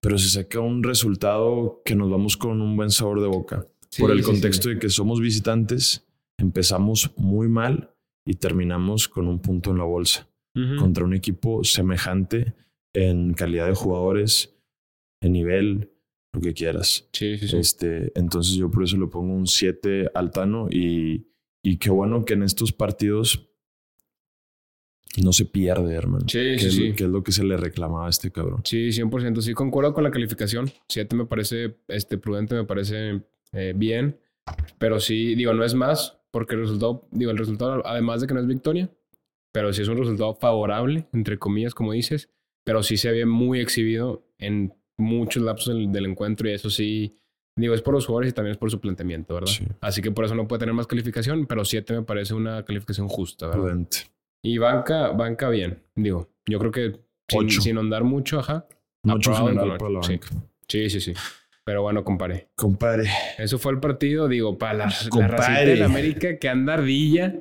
pero se saca un resultado que nos vamos con un buen sabor de boca. Sí, por el sí, sí. contexto de que somos visitantes, empezamos muy mal y terminamos con un punto en la bolsa contra un equipo semejante en calidad de jugadores, en nivel, lo que quieras. Sí, sí, sí. Este, entonces yo por eso le pongo un 7 al Tano y, y qué bueno que en estos partidos no se pierde, hermano. Sí, que, sí, es, sí. que es lo que se le reclamaba a este cabrón. Sí, 100%. Sí, concuerdo con la calificación. 7 me parece este, prudente, me parece eh, bien. Pero sí, digo, no es más, porque el resultado, digo, el resultado, además de que no es victoria, pero sí es un resultado favorable, entre comillas, como dices, pero sí se ve muy exhibido en muchos lapsos del, del encuentro y eso sí, digo, es por los jugadores y también es por su planteamiento, ¿verdad? Sí. Así que por eso no puede tener más calificación, pero 7 me parece una calificación justa, ¿verdad? Prudente. Y banca, banca bien, digo, yo creo que sin, sin ahondar mucho, ajá. Aprobado general para la ocho, sí. banca. Sí, sí, sí. Pero bueno, compadre. Compadre, Eso fue el partido, digo, para la, la racita de la América que anda ardilla,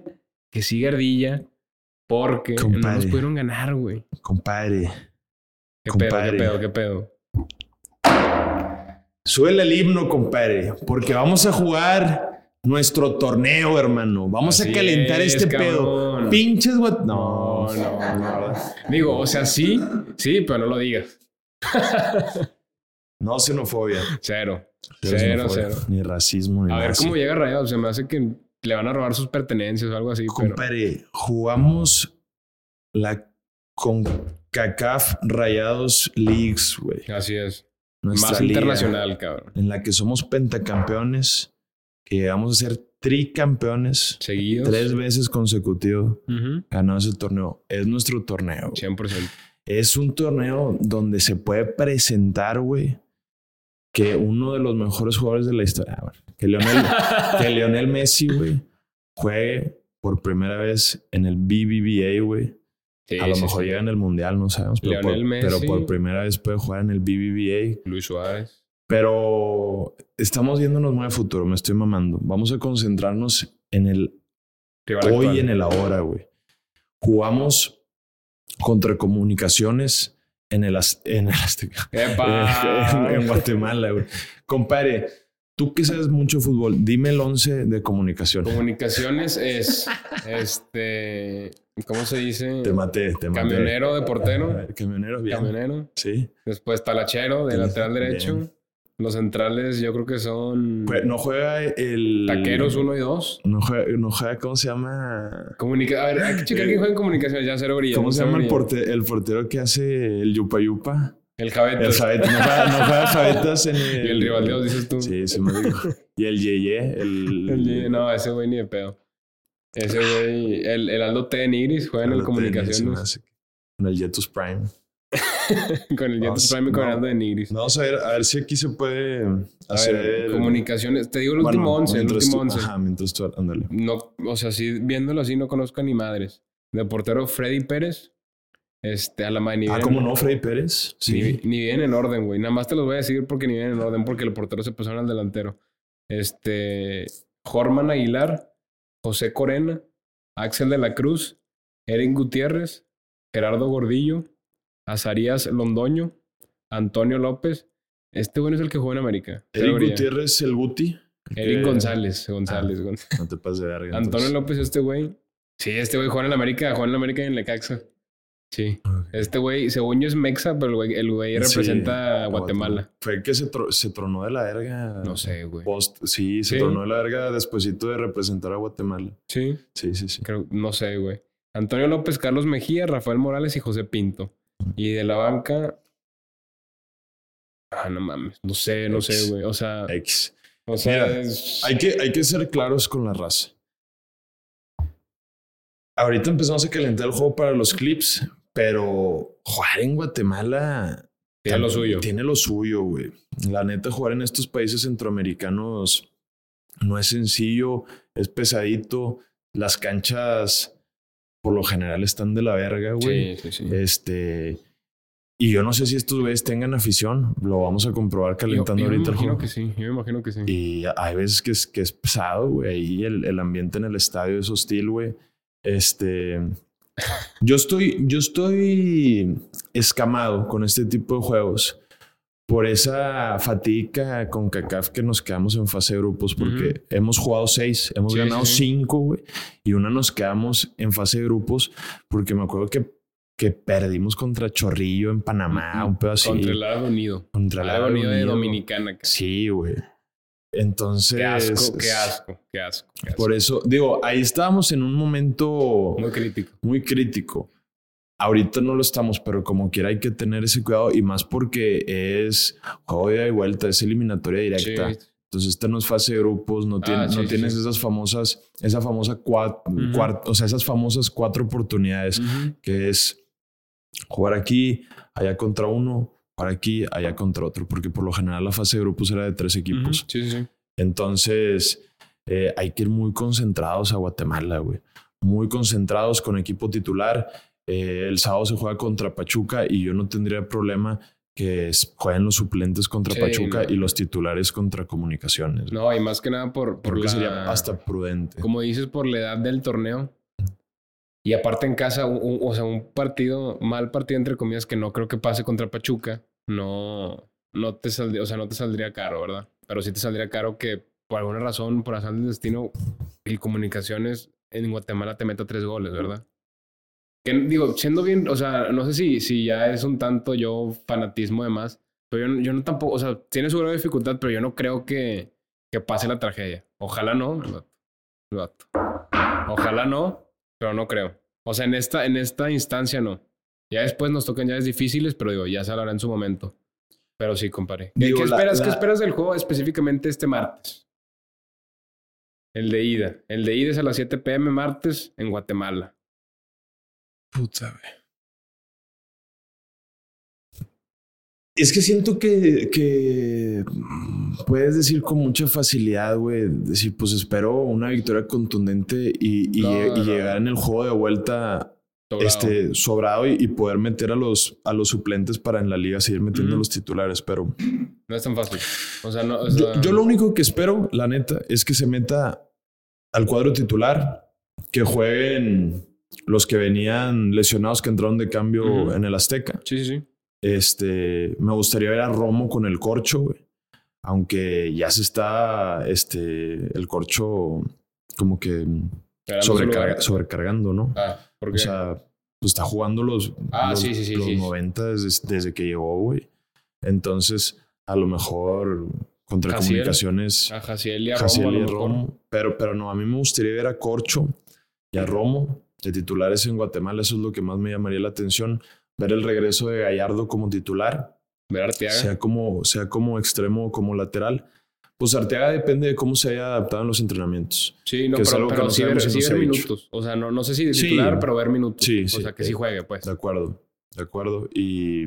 que sigue ardilla, porque no nos pudieron ganar, güey. compadre. ¿Qué Compadre. pedo, qué pedo, qué pedo? Suele el himno, compadre, porque vamos a jugar nuestro torneo, hermano. Vamos Así a calentar es, este cabrón. pedo. Pinches guat... No, no, no. Digo, o sea, sí, sí, pero no lo digas. No xenofobia. Cero. Cero Cero, xenofobia, cero. Ni racismo, ni A ver cómo llega Rayado. Se me hace que le van a robar sus pertenencias o algo así. Pero... Compadre, jugamos la CONCACAF Rayados Leagues, güey. Así es. Nuestra Más liga, internacional, cabrón. En la que somos pentacampeones que llegamos a ser tricampeones Seguidos. tres veces consecutivos Ujú. ganado ese torneo. Es nuestro torneo. güey. 100%. Es un torneo donde se puede presentar, güey, que uno de los mejores jugadores de la historia, ah, bueno, que Lionel, que Lionel Messi, güey, juegue por primera vez en el BBVA, güey. Sí, a lo sí, mejor sí. llega en el Mundial, no sabemos, pero por, Lionel pero por Messi. primera vez puede jugar en el BBVA. Luis Suárez. Pero estamos yéndonos muy a futuro, me estoy mamando. Vamos a concentrarnos en el Rival hoy y en el ahora, güey. Jugamos contra comunicaciones en el, en el en, Guatemala, güey. Compadre, tú que sabes mucho fútbol, dime el 11 de comunicación. Comunicaciones es, este, ¿cómo se dice? Te maté, te maté. Camionero de portero. Camionero, bien. Camionero. Sí. Después talachero de lateral derecho. bien. Los centrales yo creo que son Pues, no juega el... taqueros 1 y 2. No juega, no juega, ¿cómo se llama? Comunica a ver, hay que checar quién juega en comunicaciones. Ya cero brilla. ¿Cómo se llama el, porte- el portero que hace el yupa yupa? El Javetas. El Javetas. No juega, no juega Javetas en el... Y el rival Dios, dices tú. Sí, se me dijo. Y el Yeye, el... El- no, ese güey ni de pedo. Ese güey, el, el Aldo T. Nigris juega en el Comunicaciones. En el Jetus Prime. con el Jetus No, Prime y con el no. De Nigris. Vamos a ver, a ver si aquí se puede A hacer... ver, comunicaciones. Te digo el último 11, el último tú- 11. Ajá, mientras tú... Ándale. No, o sea, sí, viéndolo así no conozco ni madres. De portero Freddy Pérez. Este, a la madre ni Ah, ¿cómo no? Freddy Pérez. Ni, Sí. ni vienen en orden, güey. Nada más te los voy a decir porque ni vienen en orden, porque el portero se pasaron al delantero. Este, Jorman Aguilar, José Corena, Axel de la Cruz, Eren Gutiérrez, Gerardo Gordillo, Azarías Londoño, Antonio López. Este güey es el que juega en América. Eric Teoría. Gutiérrez, el Guti. Eric que- González, González, González. No te pases de verga. Antonio. López, este güey. Sí, este güey juega en la América, juega en la América y en Lecaxa. Sí. Este güey, según yo es Mexa, pero el güey, el güey Sí, representa a Guatemala. Fue el que se, tro- se tronó de la verga. No sé, güey. Post, sí, se Sí. tronó de la verga despuesito de representar a Guatemala. Sí, Sí, sí, sí. creo, no sé, güey. Antonio López, Carlos Mejía, Rafael Morales y José Pinto. Y de la banca. Ah, no mames. No sé, no sé, güey. O sea, X. o sea, Mira, es- Hay que, hay que ser claros con la raza. Ahorita empezamos a calentar el juego para los clips, pero jugar en Guatemala tiene lo suyo. Tiene lo suyo, güey. La neta, jugar en estos países centroamericanos no es sencillo, es pesadito. Las canchas, por lo general, están de la verga, güey. Sí, sí, sí. Este. Y yo no sé si estos güeyes tengan afición. Lo vamos a comprobar Yo, calentando yo me ahorita el imagino juego. que sí. Yo me imagino que sí. Y hay veces que es, que es pesado, güey. Ahí el, el ambiente en el estadio es hostil, güey. Este. Yo estoy, yo estoy escamado con este tipo de juegos por esa fatiga con CACAF que nos quedamos en fase de grupos, porque hemos jugado seis, hemos Sí, ganado sí, cinco, güey, y una nos quedamos en fase de grupos, porque me acuerdo que, que perdimos contra Chorrillo en Panamá, un pedo así. Contra el Árabe Unido. Contra el Árabe Unido de. Dominicana. Sí, güey. Entonces. Qué asco, qué asco, qué asco. qué asco. Por eso, digo, ahí estábamos en un momento Muy crítico. muy crítico. Ahorita no lo estamos, pero como quiera hay que tener ese cuidado y más porque es juego de vuelta, es eliminatoria directa. Sí. Entonces, esta no es fase de grupos, no, tiene- Ah, sí, no sí, tienes sí. esas famosas, esa famosa cuatro, Ujú. o sea, esas famosas cuatro oportunidades Ujú. que es jugar aquí, allá contra uno, jugar aquí, allá contra otro, porque por lo general la fase de grupos era de tres equipos. Sí, sí. Entonces, eh, hay que ir muy concentrados a Guatemala, güey. Muy concentrados con equipo titular. Eh, el sábado se juega contra Pachuca y yo no tendría problema que jueguen los suplentes contra Sí, Pachuca no. y los titulares contra Comunicaciones. No, y más que nada por, por Creo que sería hasta prudente. Como dices, por la edad del torneo. Y aparte en casa, un- un- o sea, un partido, mal partido entre comillas, que no creo que pase contra Pachuca, no, no te saldría, o sea, no te saldría caro, ¿verdad? Pero sí te saldría caro que por alguna razón, por azar del destino, el Comunicaciones en Guatemala te meta tres goles, ¿verdad? Que digo, siendo bien, o sea, no sé si, si ya es un tanto yo fanatismo de más, pero yo, no- yo no tampoco, o sea, tiene su de dificultad, pero yo no creo que, que pase la tragedia. Ojalá no, vato. Ojalá no, pero no creo. O sea, en esta, en esta instancia no. Ya después nos tocan llaves difíciles, pero digo, ya se hablará en su momento. Pero sí, compadre. ¿Qué, Digo, qué la- esperas, ¿Qué esperas del juego específicamente este martes? El de ida. El de ida es a las 7 pm martes en Guatemala. Puta, güey. Es que siento que, que puedes decir con mucha facilidad, güey, decir, pues espero una victoria contundente y, y No, lle- y no, llegar en el juego de vuelta Sobrado. este, sobrado y, y poder meter a los, a los suplentes para en la liga seguir metiendo los titulares. Pero No es tan fácil. O sea, no. o yo, sea, yo lo único que espero, la neta, es que se meta al cuadro titular, que jueguen los que venían lesionados que entraron de cambio en el Azteca. Sí, sí, sí. Este, me gustaría ver a Romo con el corcho, güey. Aunque ya se está, este, el corcho como que sobrecarga- sobrecargando, ¿no? Ah, ¿por O sea, pues está jugando los, Ah, los, sí, sí, sí, los sí. 90 desde, desde que llegó, güey. Entonces, a lo mejor contra Jaciel. comunicaciones, a Jaciel y a. Jaciel a y mejor. Romo. Pero, pero no, a mí me gustaría ver a Corcho y a Romo de titulares en Guatemala. Eso es lo que más me llamaría la atención. Ver el regreso de Gallardo como titular Ver Arteaga. sea como, sea como extremo o como lateral. Pues Arteaga depende de cómo se haya adaptado en los entrenamientos. Sí, no, que pero, pero no sí ver, sí ver minutos. O sea, no, no sé si de Sí. titular, pero ver minutos. Sí, o sea, que sí eh, juegue, pues. De acuerdo, de acuerdo. Y,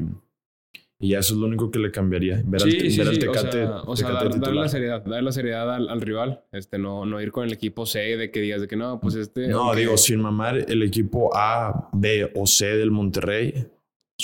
y ya eso es lo único que le cambiaría. Ver al, Sí, sí, ver al sí. O Tecate, sea, o sea, dar- la seriedad, darle la seriedad al, al rival. Este, no, no ir con el equipo C de que digas de que no, pues este. No, aunque- digo, sin mamar, el equipo A, B o C del Monterrey Pero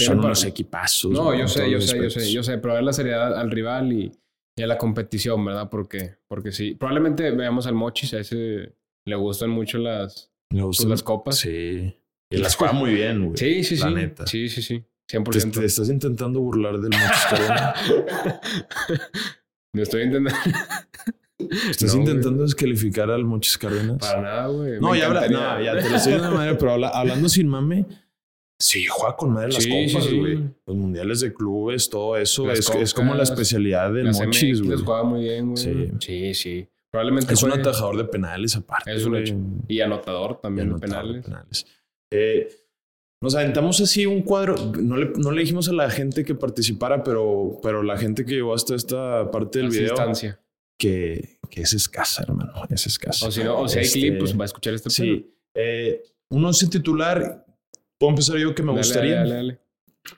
son para- unos equipazos. No, yo sé, yo sé, yo sé, yo sé, pero dar la seriedad al rival y, y a la competición, ¿verdad? Porque, porque sí. Probablemente veamos al Mochis, a ese le gustan mucho las, Me pues, gustan- las copas. Sí. Y las juega muy bien, güey. Sí, sí, La sí. neta. Sí, sí, sí. Te, 100%. te estás intentando burlar del Mochis. Me estoy intentando. Estás No, güey. intentando descalificar al Mochis Cárdenas. Para nada, güey. No, Me ya, habla, no, ya te lo estoy diciendo de madre, pero habla- hablando sin mame, sí, juega con madre las Sí, sí, copas, sí. güey. Los mundiales de clubes, todo eso. Es, es como la especialidad del Mochis, güey. les juega muy bien, güey. Sí. Sí, sí. Probablemente Es un juegue- atajador de penales aparte. Es un güey. hecho. Y anotador Y también de anotador de penales. Eh, nos aventamos así un cuadro. No le, no le dijimos a la gente que participara, pero, pero la gente que llegó hasta esta parte del video Asistencia. que, que es escasa, hermano. Es escasa. O si no, o si hay Este, clip, pues va a escuchar este. Sí. Eh, un once titular. Puedo empezar yo que me Dale, gustaría. Dale, dale,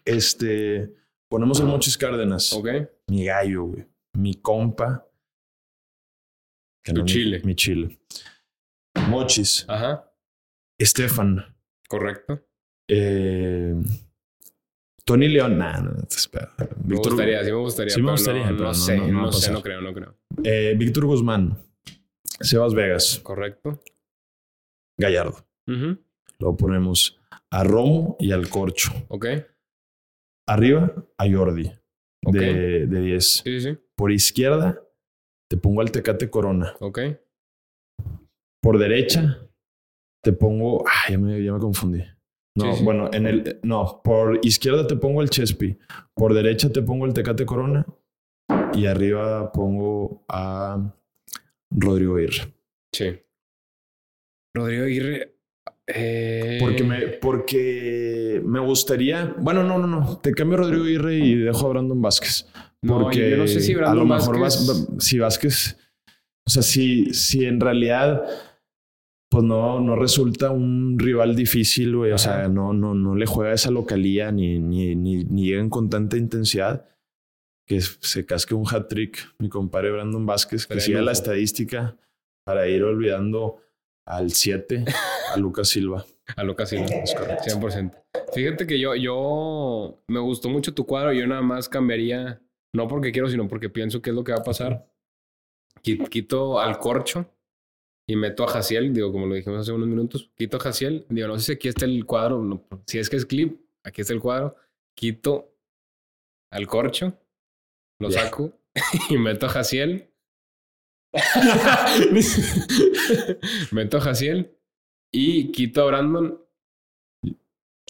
Este. Ponemos el Mochis Cárdenas. Ok. Mi gallo, güey. Mi compa. Que Tu mi- chile. Mi chile. Mochis. Ajá. Estefan. Correcto. Eh, Tony León. Nah, no, no, espera. Me Víctor, gustaría, sí me gustaría. Sí me pero gustaría, No, pero no sé, no- no, sé, no creo, no creo. eh, Víctor Guzmán. Sebas Vegas. Correcto. Gallardo. Ujú. Luego ponemos a Romo y al Corcho. Ok. Arriba a Jordi. Ok. De, de 10. Sí, sí, sí. Por izquierda te pongo al Tecate Corona. Ok. Por derecha te pongo. Ah, ya me, ya me confundí. No, Sí, sí. bueno, en el. No, por izquierda te pongo el Chespi. Por derecha te pongo el Tecate Corona. Y arriba pongo a Rodrigo Irre. Sí. Rodrigo Aguirre. Eh... Porque me, porque me gustaría. Bueno, no, no, no. Te cambio a Rodrigo Irre y dejo a Brandon Vázquez. No, Porque yo no sé si a Brandon lo mejor Vázquez- Vaz- si Vázquez. O sea, si, si en realidad. Pues no, no resulta un rival difícil, güey. O sea, no, no, no le juega esa localía ni, ni, ni, ni llegan con tanta intensidad que se casque un hat trick, mi compadre Brandon Vázquez, que siga la estadística para ir olvidando al 7, a Lucas Silva. A lo casi, ¿no? Es correcto. 100%. Fíjate que yo, yo me gustó mucho tu cuadro. Yo nada más cambiaría, no porque quiero, sino porque pienso que es lo que va a pasar. Qui- Quito al corcho y meto a Jaciel, digo, como lo dijimos hace unos minutos. Quito a Jaciel, digo, no sé si aquí está el cuadro, no, si es que es clip, aquí está el cuadro. Quito al corcho, lo saco y meto a Jaciel. meto a Jaciel y quito a Brandon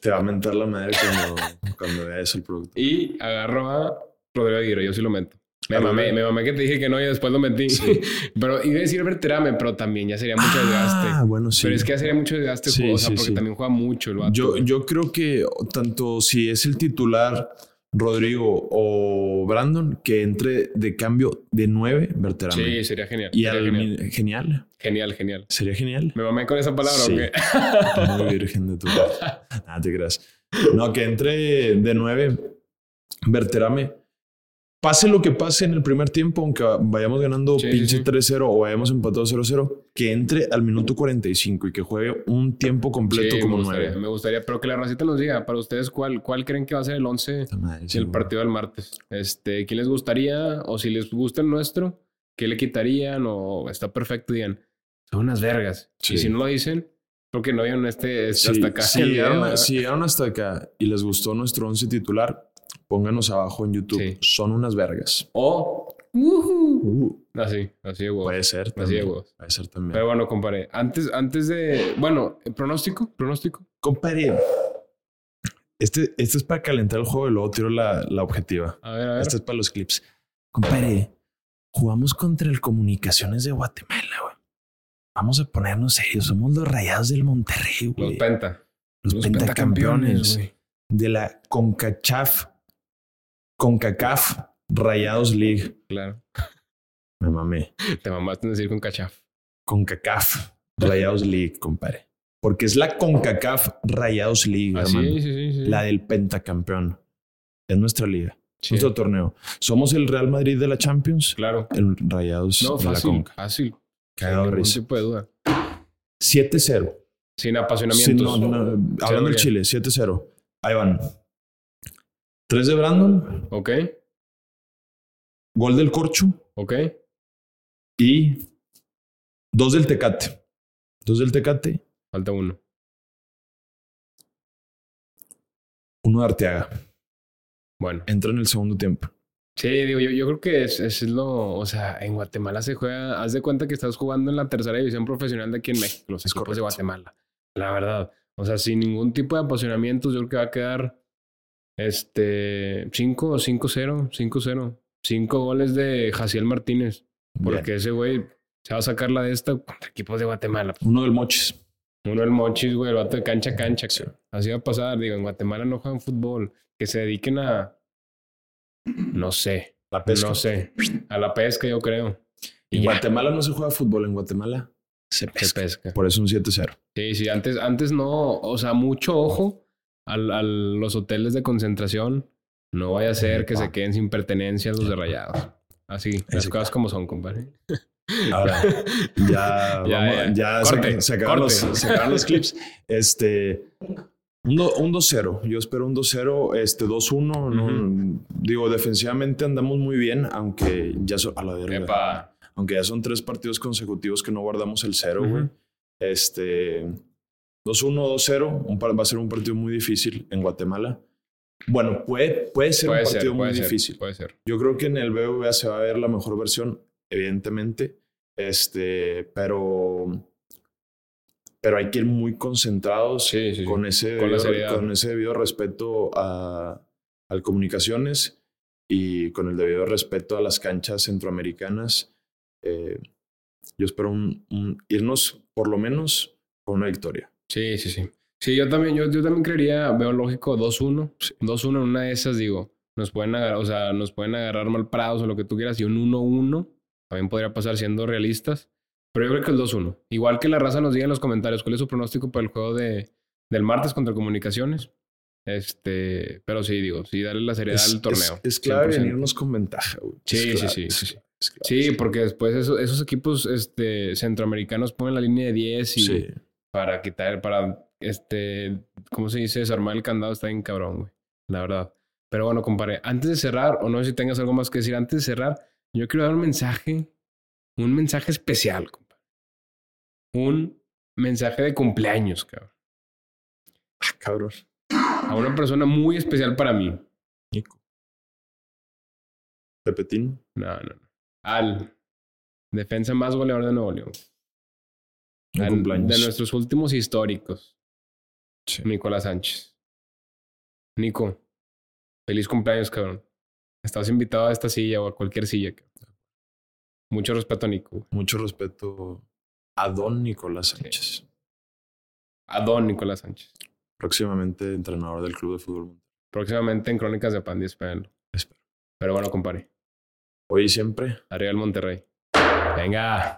Te va a mentar la madre cuando, cuando vea eso el producto. Y agarro a Rodrigo Aguirre, yo sí lo meto. Me mamé, me mamé que te dije que no y después lo metí. Sí. pero iba a decir Berterame, pero también ya sería mucho desgaste. Ah, bueno, sí. Pero es que ya sería mucho desgaste, Sí, sea, sí, porque también juega mucho el vato. Yo, yo creo que tanto si es el titular Rodrigo o Brandon, que entre de cambio de 9, Berterame. Sí, sería genial. Y sería al genial. genial. genial, genial. Sería genial. Me mamé con esa palabra. ¿o qué? Muy virgen de tu. Nada, te creas. No, que entre de 9, Berterame. Pase lo que pase en el primer tiempo, aunque vayamos ganando Sí, pinche sí. 3-0 o vayamos empatado 0-0, que entre al minuto 45 y que juegue un tiempo completo como me gustaría, 9. me gustaría, pero que la racita nos diga, para ustedes, ¿cuál, cuál creen que va a ser el 11 del partido del martes? Este, ¿Quién les gustaría? O si les gusta el nuestro, ¿qué le quitarían? O está perfecto, digan, son unas vergas. Y si no lo dicen, porque no vieron este, este hasta acá. si llegaron, si llegaron hasta acá y les gustó nuestro 11 titular, pónganos abajo en YouTube. Sí. Son unas vergas. O, Uh, así, así de huevos. puede ser Así de también. huevos. Puede ser también. Pero bueno, compadre, antes, antes de, bueno, pronóstico, pronóstico. Compadre, este, este es para calentar el juego y luego tiro la, la objetiva. A ver, a ver. Este es para los clips. Compadre, jugamos contra el Comunicaciones de Guatemala, güey. Vamos a ponernos serios. Somos los rayados del Monterrey, Los güey. penta. Los, pentacampeones güey. de la CONCACHAF. CONCACAF Rayados League. Claro. Me mamé. Te mamaste en decir con cachaf. CONCACAF Rayados League, compadre. Porque es la CONCACAF Rayados League, Así, hermano. sí, sí, sí. La del pentacampeón. Es nuestra liga. Nuestro torneo. Somos el Real Madrid de la Champions. Claro. El Rayados No, de la fácil, Conca. fácil. Cagado risa. tipo de duda. 7-0. Sin Sí, apasionamientos. no, no, hablando del. Chile, 7-0. Ahí van. 3 de Brandon, Ok, gol del Corcho ok. y 2 del Tecate. 2 del Tecate, Falta uno. 1 de Arteaga. Bueno. Entra en el segundo tiempo. Sí, digo, yo, yo creo que es, es lo. O sea, en Guatemala se juega. Haz de cuenta que estás jugando en la tercera división profesional de aquí en México, los Es equipos correcto. de Guatemala. La verdad. O sea, sin ningún tipo de apasionamientos, yo creo que va a quedar. Este. 5 o 5-0. 5-0. 5 goles de Jaciel Martínez. Porque Bien. ese güey se va a sacar la de esta contra equipos de Guatemala. Uno del Mochis. Uno el Mochis, güey, el vato de cancha a cancha. Sí. Así va a pasar. Digo, en Guatemala no juegan fútbol. Que se dediquen a. No sé. La pesca. No sé. A la pesca, yo creo. En Y ya, Guatemala no se juega fútbol. En Guatemala se se pesca. pesca. Por eso un 7-0. Sí, sí, antes, antes no. O sea, mucho ojo al, a los hoteles de concentración. No vaya a ser que se queden sin pertenencias los de rayados. Así, las Ese- cosas como son, compadre. Ahora, ya, Ya, vamos- ya. ya se- Corte, se, acabaron los, se acabaron los clips. Este, un, do- un 2-0. Yo espero un 2-0, este 2-1. no, digo, defensivamente andamos muy bien, aunque ya son, a la verga, aunque ya son tres partidos consecutivos que no guardamos el 0, Ujú. güey. Este, 2-1, 2-0. un par- va a ser un partido muy difícil en Guatemala. Bueno, puede, puede ser Puede un ser, partido muy ser, difícil. puede ser. Yo creo que en el BBVA se va a ver la mejor versión, evidentemente. Este, pero, pero hay que ir muy concentrados Sí, sí, sí. con, ese Con debido, con ese debido respeto a, al comunicaciones y con el debido respeto a las canchas centroamericanas. Eh, yo espero un- un- irnos por lo menos con una victoria. Sí, sí, sí. Sí, yo también, yo, yo también creería, veo lógico 2-1. 2-1 en una de esas, digo, nos pueden agarrar, o sea, nos pueden agarrar mal parados o lo que tú quieras, y un 1-1 también podría pasar siendo realistas. Pero yo creo que el 2-1. Igual que la raza nos diga en los comentarios cuál es su pronóstico para el juego de, del martes contra Comunicaciones. Este, pero sí, digo, sí, darle la seriedad Es, al torneo. es- es clave 100%. venirnos con ventaja. güey. Sí, sí, clave, sí, sí, sí. clave. Sí, porque después eso- esos equipos este, centroamericanos ponen la línea de 10 y. para quitar, para, este, ¿cómo se dice? Desarmar el candado está bien cabrón, güey. La verdad. Pero bueno, compadre, antes de cerrar, o no sé si tengas algo más que decir, antes de cerrar, yo quiero dar un mensaje, un mensaje especial, compadre. Un mensaje de cumpleaños, cabrón. Ah, cabrón. A una persona muy especial para mí. Nico. Pepetín. No, no, no. Al defensa más goleador de Nuevo León. De nuestros últimos históricos. Sí. Nicolás Sánchez. Nico, feliz cumpleaños, cabrón. Estás invitado a esta silla o a cualquier silla. cabrón. Mucho respeto a Nico. Mucho respeto a Don Nicolás Sánchez. A don Nicolás Sánchez. Próximamente entrenador del Club de Fútbol. Próximamente en Crónicas de Pandy, espérenlo. Espero. Pero bueno, compadre. Hoy y siempre. Arriba el Monterrey. Venga.